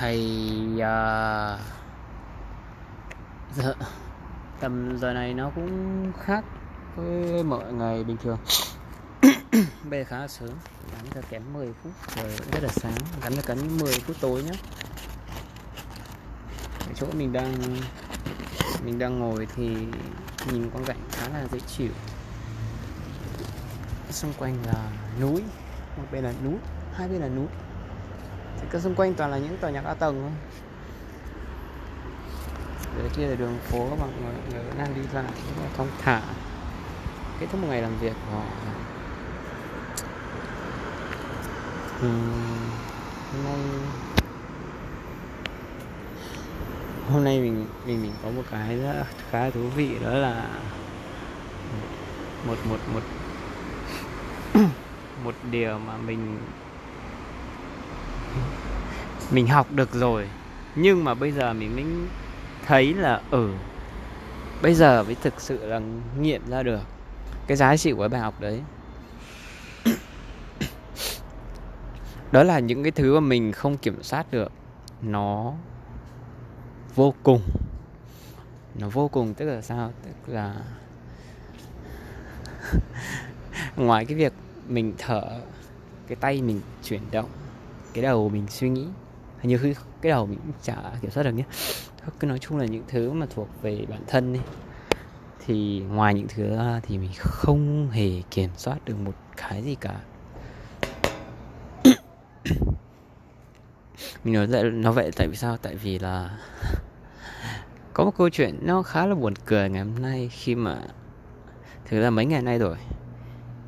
thì uh, à, giờ, tầm giờ này nó cũng khác với mọi ngày bình thường. Bây giờ khá là sớm gắn cho kém 10 phút trời rất là sáng. Gắn cho cắn 10 phút tối nhé ở chỗ mình đang mình đang ngồi thì nhìn quang cảnh khá là dễ chịu. Xung quanh là núi một bên là núi hai bên là núi cái xung quanh toàn là những tòa nhà cao tầng thôi. Đấy kia là đường phố các bạn người, người vẫn đang đi lại rất là thong thả. Kết thúc một ngày làm việc của họ. Uhm, hôm nay hôm nay mình mình mình có một cái rất khá thú vị đó là một một một một điều mà mình mình học được rồi nhưng mà bây giờ mình mới thấy là ở ừ, bây giờ mới thực sự là nghiệm ra được cái giá trị của bài học đấy. Đó là những cái thứ mà mình không kiểm soát được. Nó vô cùng. Nó vô cùng tức là sao? Tức là ngoài cái việc mình thở cái tay mình chuyển động cái đầu mình suy nghĩ nhiều khi cái đầu mình cũng chả kiểm soát được nhé. Cứ nói chung là những thứ mà thuộc về bản thân ấy, thì ngoài những thứ ra thì mình không hề kiểm soát được một cái gì cả. Mình nói vậy nó vậy tại vì sao? Tại vì là có một câu chuyện nó khá là buồn cười ngày hôm nay khi mà thực ra mấy ngày nay rồi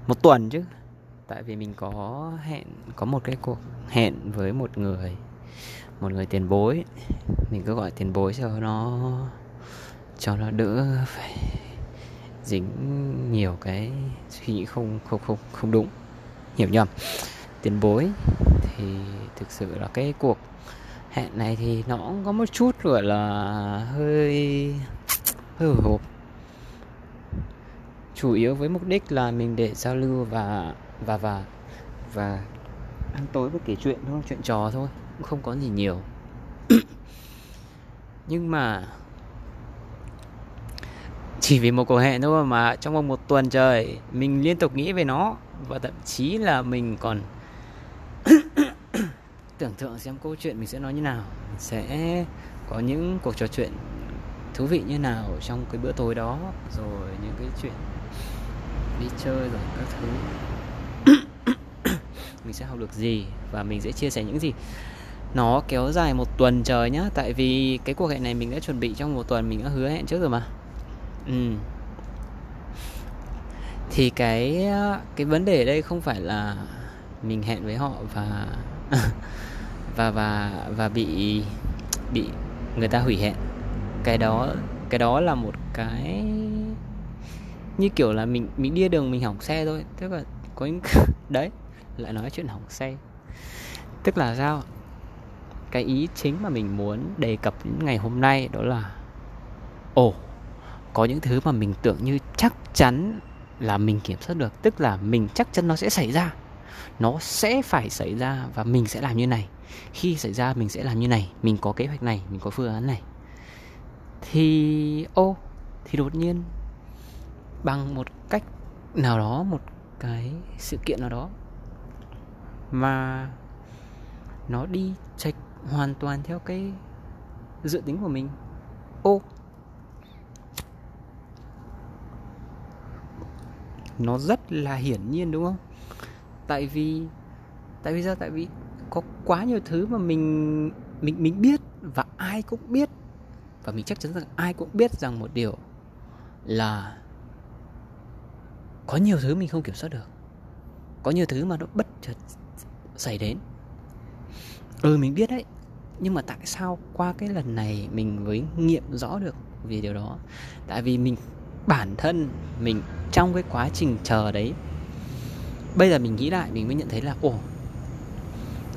một tuần chứ. Tại vì mình có hẹn có một cái cuộc hẹn với một người một người tiền bối. Mình cứ gọi tiền bối cho nó cho nó đỡ phải dính nhiều cái suy nghĩ không không không không đúng. Hiểu nhầm? Tiền bối thì thực sự là cái cuộc hẹn này thì nó cũng có một chút, gọi là, hơi hơi hồi hộp. Chủ yếu với mục đích là mình để giao lưu và và và và ăn tối với kể chuyện thôi, chuyện trò thôi cũng không có gì nhiều. Nhưng mà chỉ vì một cuộc hẹn thôi mà trong vòng một tuần trời, mình liên tục nghĩ về nó và thậm chí là mình còn tưởng tượng xem câu chuyện mình sẽ nói như nào. Sẽ có những cuộc trò chuyện thú vị như nào trong cái bữa tối đó, rồi những cái chuyện đi chơi rồi các thứ. Mình sẽ học được gì và mình sẽ chia sẻ những gì nó kéo dài một tuần trời nhá, tại vì cái cuộc hẹn này mình đã chuẩn bị trong một tuần, mình đã hứa hẹn trước rồi mà. Ừ. Thì cái cái vấn đề ở đây không phải là mình hẹn với họ và và và và bị bị người ta hủy hẹn. Cái đó cái đó là một cái như kiểu là mình mình đi đường mình hỏng xe thôi. Tức là có những đấy, lại nói chuyện hỏng xe. Tức là sao? Cái ý chính mà mình muốn đề cập đến ngày hôm nay đó là, ồ, có những thứ mà mình tưởng như chắc chắn là mình kiểm soát được, tức là mình chắc chắn nó sẽ xảy ra. Nó sẽ phải xảy ra và mình sẽ làm như này. Khi xảy ra, mình sẽ làm như này. Mình có kế hoạch này, mình có phương án này. Thì, ô, thì đột nhiên, bằng một cách nào đó, một cái sự kiện nào đó, mà nó đi chệch hoàn toàn theo cái dự tính của mình. Ô. Nó rất là hiển nhiên đúng không? Tại vì tại vì sao? Tại vì có quá nhiều thứ mà mình mình mình biết và ai cũng biết. Và mình chắc chắn rằng ai cũng biết rằng một điều là có nhiều thứ mình không kiểm soát được. Có nhiều thứ mà nó bất chợt xảy đến ừ mình biết đấy. Nhưng mà tại sao qua cái lần này mình mới nghiệm rõ được vì điều đó? Tại vì mình, bản thân mình trong cái quá trình chờ đấy, bây giờ mình nghĩ lại mình mới nhận thấy là, ồ,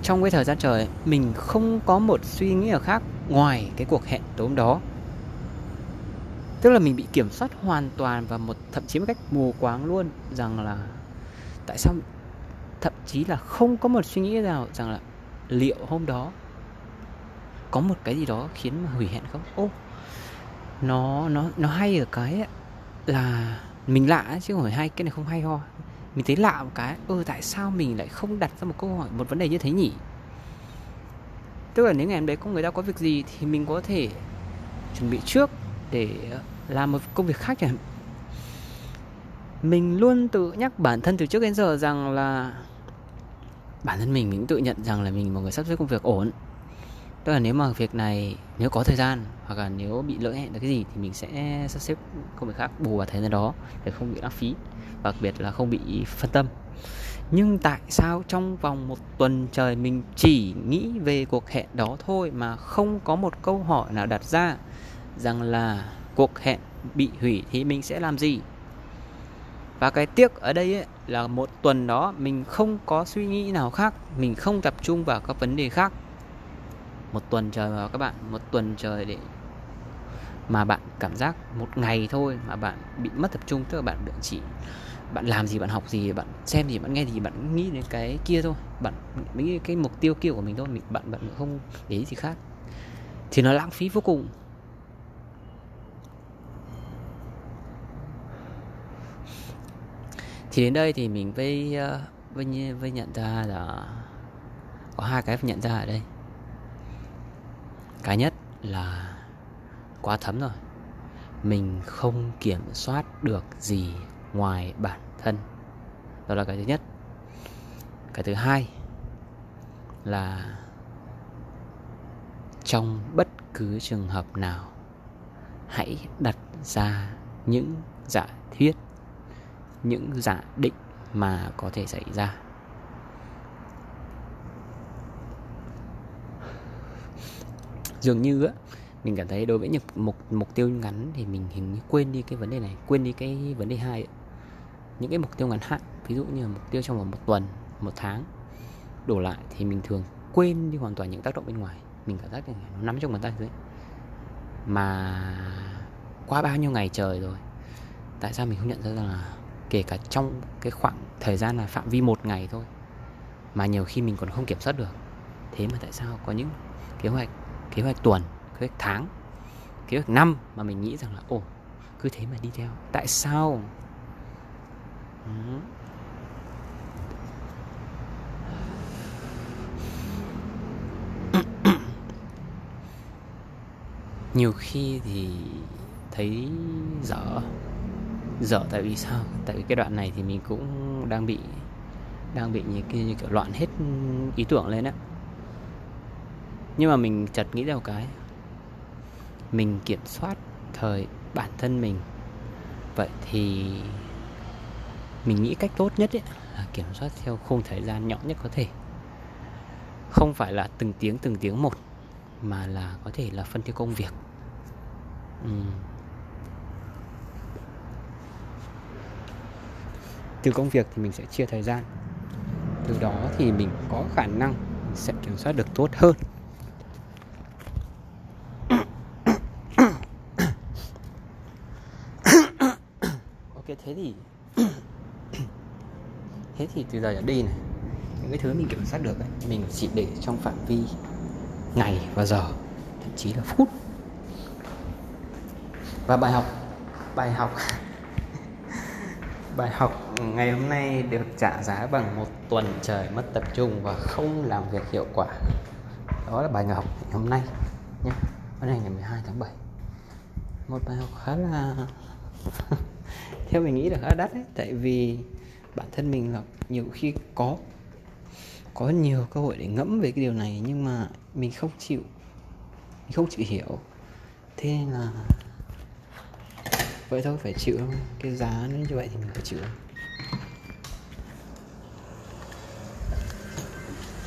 trong cái thời gian trời mình không có một suy nghĩ nào khác ngoài cái cuộc hẹn tối hôm đó. Tức là mình bị kiểm soát hoàn toàn và một, thậm chí một cách mù quáng luôn rằng là, tại sao, thậm chí là không có một suy nghĩ nào rằng là liệu hôm đó có một cái gì đó khiến mà hủy hẹn không? Ô, nó nó nó hay ở cái là mình lạ chứ không phải hay cái này không hay ho. Mình thấy lạ một cái, ơ, tại sao mình lại không đặt ra một câu hỏi, một vấn đề như thế nhỉ? Tức là nếu ngày hôm đấy có người ta có việc gì thì mình có thể chuẩn bị trước để ờ, làm một công việc khác chẳng mình luôn tự nhắc bản thân từ trước đến giờ rằng là bản thân mình mình tự nhận rằng là mình một người sắp xếp công việc ổn. Tức là nếu mà việc này, nếu có thời gian, hoặc là nếu bị lỡ hẹn được cái gì thì mình sẽ sắp xếp công việc khác bù vào thời gian đó để không bị lãng phí, và đặc biệt là không bị phân tâm. Nhưng tại sao trong vòng một tuần trời mình chỉ nghĩ về cuộc hẹn đó thôi mà không có một câu hỏi nào đặt ra rằng là cuộc hẹn bị hủy thì mình sẽ làm gì? Và cái tiếc ở đây ấy, là một tuần đó mình không có suy nghĩ nào khác mình không tập trung vào các vấn đề khác. Một tuần trời vào các bạn một tuần trời để mà bạn cảm giác một ngày thôi mà bạn bị mất tập trung tức là bạn chỉ bạn làm gì bạn học gì bạn xem gì bạn nghe gì bạn nghĩ đến cái kia thôi. Bạn nghĩ cái mục tiêu kia của mình thôi mình bạn bạn không để ý gì khác. Thì nó lãng phí vô cùng. Thì đến đây thì mình với ờ, với với nhận ra là có hai cái phải nhận ra ở đây. Cái nhất là quá thấm rồi. Mình không kiểm soát được gì ngoài bản thân. Đó là cái thứ nhất. Cái thứ hai là trong bất cứ trường hợp nào, hãy đặt ra những giả thuyết những giả định mà có thể xảy ra. Dường như á, mình cảm thấy đối với những mục mục tiêu ngắn thì mình hình như quên đi cái vấn đề này, quên đi cái vấn đề hai ấy. những cái mục tiêu ngắn hạn, ví dụ như là mục tiêu trong vòng một tuần, một tháng, đổ lại thì mình thường quên đi hoàn toàn những tác động bên ngoài. Mình cảm giác là nó nắm trong bàn tay rồi mà qua bao nhiêu ngày trời rồi, tại sao mình không nhận ra rằng là kể cả trong cái khoảng thời gian là phạm vi một ngày thôi, mà nhiều khi mình còn không kiểm soát được. Thế mà tại sao có những kế hoạch kế hoạch tuần, kế hoạch tháng, kế hoạch năm mà mình nghĩ rằng là, ồ, cứ thế mà đi theo, tại sao? Ừ. nhiều khi thì thấy dở dở tại vì sao? Tại vì cái đoạn này thì mình cũng đang bị đang bị như, kia như kiểu loạn hết ý tưởng lên á. Nhưng mà mình chợt nghĩ ra một cái. Mình kiểm soát thời bản thân mình. Vậy thì mình nghĩ cách tốt nhất ấy là kiểm soát theo khung thời gian nhỏ nhất có thể. Không phải là từng tiếng từng tiếng một mà là có thể là phân theo công việc. Uhm. Từ công việc thì mình sẽ chia thời gian. Từ đó thì mình có khả năng sẽ kiểm soát được tốt hơn. Ok thế thì thế thì từ giờ trở đi này những cái thứ mình kiểm soát được ấy, mình chỉ để trong phạm vi ngày và giờ thậm chí là phút. Và bài học bài học. Bài học ngày hôm nay được trả giá bằng một tuần trời mất tập trung và không làm việc hiệu quả. Đó là bài học ngày hôm nay nhé. Hôm nay ngày 12 tháng 7 Một bài học khá là Theo mình nghĩ là khá đắt đấy. Tại vì bản thân mình là nhiều khi có Có nhiều cơ hội để ngẫm về cái điều này Nhưng mà mình không chịu, Mình không chịu hiểu. Thế nên là vậy thôi phải chịu thôi. Cái giá nó như vậy thì mình phải chịu